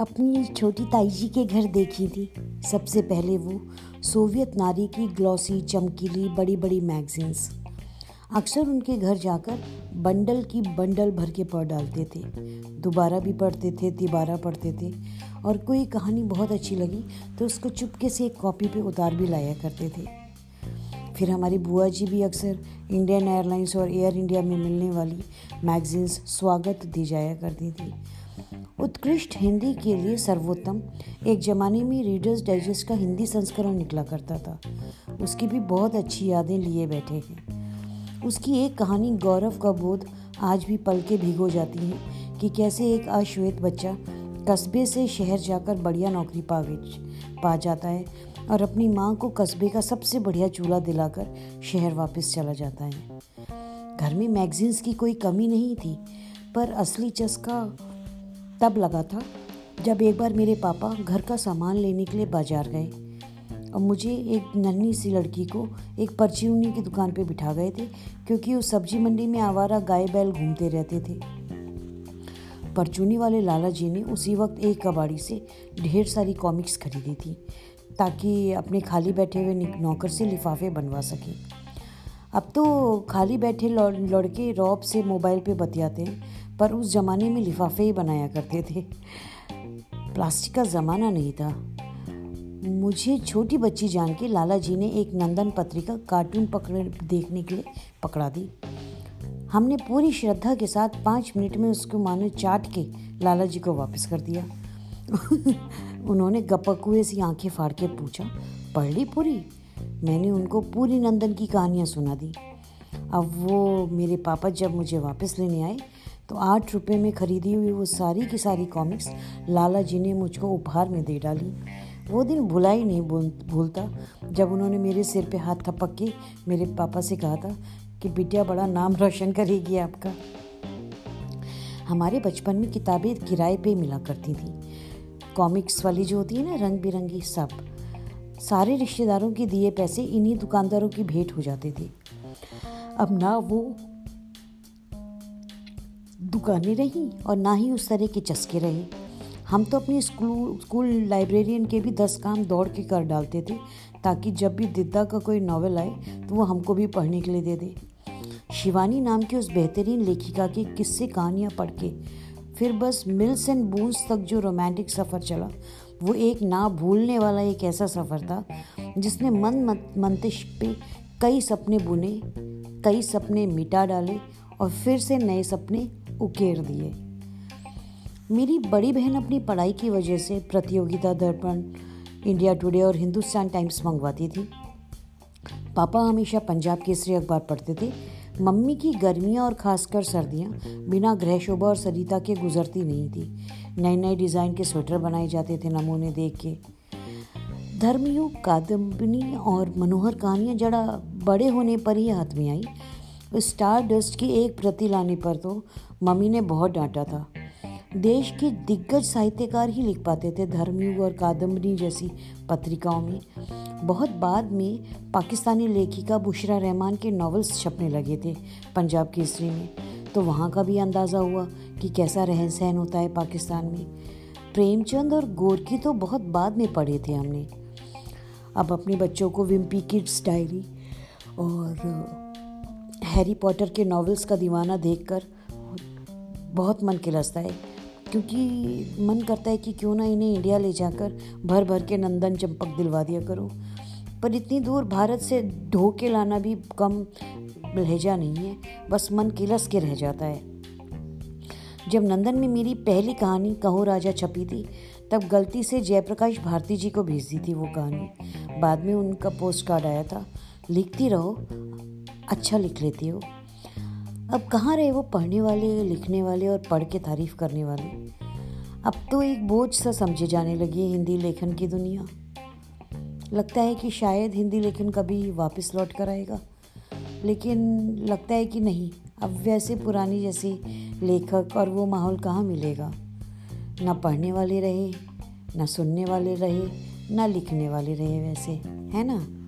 अपनी छोटी ताई जी के घर देखी थी। सबसे पहले वो सोवियत नारी की ग्लॉसी, चमकीली बड़ी बड़ी मैगजीन्स अक्सर उनके घर जाकर बंडल की बंडल भर के पढ़ डालते थे। दोबारा भी पढ़ते थे, तिबारा पढ़ते थे। और कोई कहानी बहुत अच्छी लगी तो उसको चुपके से एक कॉपी पे उतार भी लाया करते थे। फिर हमारी बुआ जी भी अक्सर इंडियन एयरलाइंस और एयर इंडिया में मिलने वाली मैगजीन्स स्वागत दी जाया करती थी। उत्कृष्ट हिंदी के लिए सर्वोत्तम एक ज़माने में रीडर्स डाइजेस्ट का हिंदी संस्करण निकला करता था। उसकी भी बहुत अच्छी यादें लिए बैठे हैं। उसकी एक कहानी गौरव का बोध आज भी पल के भिगो जाती है कि कैसे एक अश्वेत बच्चा कस्बे से शहर जाकर बढ़िया नौकरी पा पा जाता है। और अपनी माँ को कस्बे का सबसे बढ़िया चूल्हा दिलाकर शहर वापस चला जाता है। घर में मैगजीन्स की कोई कमी नहीं थी, पर असली चस्का तब लगा था जब एक बार मेरे पापा घर का सामान लेने के लिए बाज़ार गए और मुझे एक नन्ही सी लड़की को एक परचूनी की दुकान पर बिठा गए थे, क्योंकि उस सब्ज़ी मंडी में आवारा गाय बैल घूमते रहते थे। परचूनी वाले लाला जी ने उसी वक्त एक कबाड़ी से ढेर सारी कॉमिक्स खरीदी थी। ताकि अपने खाली बैठे हुए नौकर से लिफाफे बनवा सकें। अब तो खाली बैठे लड़के रॉब से मोबाइल पे बतियाते हैं, पर उस ज़माने में लिफाफे ही बनाया करते थे। प्लास्टिक का ज़माना नहीं था। मुझे छोटी बच्ची जान के लाला जी ने एक नंदन पत्रिका कार्टून पकड़ देखने के लिए पकड़ा दी। हमने पूरी श्रद्धा के साथ पाँच मिनट में उसको मानो चाट के लाला जी को वापस कर दिया। उन्होंने गपकुए सी आँखें फाड़ के पूछा, पढ़ ली पूरी? मैंने उनको पूरी नंदन की कहानियाँ सुना दी। अब वो मेरे पापा जब मुझे वापस लेने आए तो आठ रुपये में ख़रीदी हुई वो सारी की सारी कॉमिक्स लाला जी ने मुझको उपहार में दे डाली। वो दिन भुला ही नहीं भूलता। जब उन्होंने मेरे सिर पे हाथ थपक के मेरे पापा से कहा था कि, बिटिया, बड़ा नाम रोशन करेगी आपका। हमारे बचपन में किताबें किराए पे मिला करती थी। कॉमिक्स वाली जो होती है ना रंग बिरंगी सब, सारे रिश्तेदारों के दिए पैसे इन्हीं दुकानदारों की भेंट हो जाते थे। अब ना वो दुकानें रहीं और ना ही उस तरह के चस्के रहे। हम तो अपनी स्कूल स्कूल लाइब्रेरियन के भी दस काम दौड़ के कर डालते थे, ताकि जब भी दिद्दा का कोई नावल आए तो वो हमको भी पढ़ने के लिए दे दे। शिवानी नाम की उस बेहतरीन लेखिका की किस्से कहानियाँ पढ़ के फिर बस मिल्स एंड बूंस तक जो रोमांटिक सफ़र चला, वो एक ना भूलने वाला एक ऐसा सफ़र था, जिसने मन मंतिश पे कई सपने बुने, कई सपने मिटा डाले और फिर से नए सपने उकेर दिए। मेरी बड़ी बहन अपनी पढ़ाई की वजह से प्रतियोगिता दर्पण, इंडिया टुडे और हिंदुस्तान टाइम्स मंगवाती थी। पापा हमेशा पंजाब केसरी अखबार पढ़ते थे मम्मी की गर्मियाँ और ख़ासकर सर्दियाँ बिना गृह शोभा और सरिता के गुजरती नहीं थी। नए नए डिज़ाइन के स्वेटर बनाए जाते थे नमूने देख के। धर्मियों, कादम्बिनी और मनोहर कहानियाँ जड़ा बड़े होने पर ही हाथ में आई। स्टार डस्ट की एक प्रति लाने पर तो मम्मी ने बहुत डांटा था। देश के दिग्गज साहित्यकार ही लिख पाते थे धर्मयुग और कादम्बरी जैसी पत्रिकाओं में। बहुत बाद में पाकिस्तानी लेखिका बुशरा रहमान के नॉवेल्स छपने लगे थे पंजाब केसरी में। तो वहाँ का भी अंदाज़ा हुआ कि कैसा रहन सहन होता है पाकिस्तान में। प्रेमचंद और गोरकी तो बहुत बाद में पढ़े थे हमने। अब अपने बच्चों को विम्पी किड्स डायरी और, हैरी पॉटर के नॉवेल्स का दीवाना देखकर बहुत मन खिलसता है। क्योंकि मन करता है कि क्यों ना इन्हें इंडिया ले जाकर भर भर के नंदन चंपक दिलवा दिया करो। पर इतनी दूर भारत से ढो के लाना भी कम लहजा नहीं है, बस मन किलस के रह जाता है। जब नंदन में मेरी पहली कहानी, कहो राजा छपी थी, तब गलती से जयप्रकाश भारती जी को भेज दी थी वो कहानी। बाद में उनका पोस्ट कार्ड आया था, लिखती रहो अच्छा लिख लेती हो। अब कहाँ रहे वो पढ़ने वाले, लिखने वाले और पढ़ के तारीफ़ करने वाले? अब तो एक बोझ सा समझे जाने लगी है हिंदी लेखन की दुनिया। लगता है कि शायद हिंदी लेखन कभी वापस लौट कर आएगा। लेकिन लगता है कि नहीं, अब वैसे पुरानी जैसी लेखक और वो माहौल कहाँ मिलेगा? ना पढ़ने वाले रहे, ना सुनने वाले रहे, ना लिखने वाले रहे वैसे, है ना?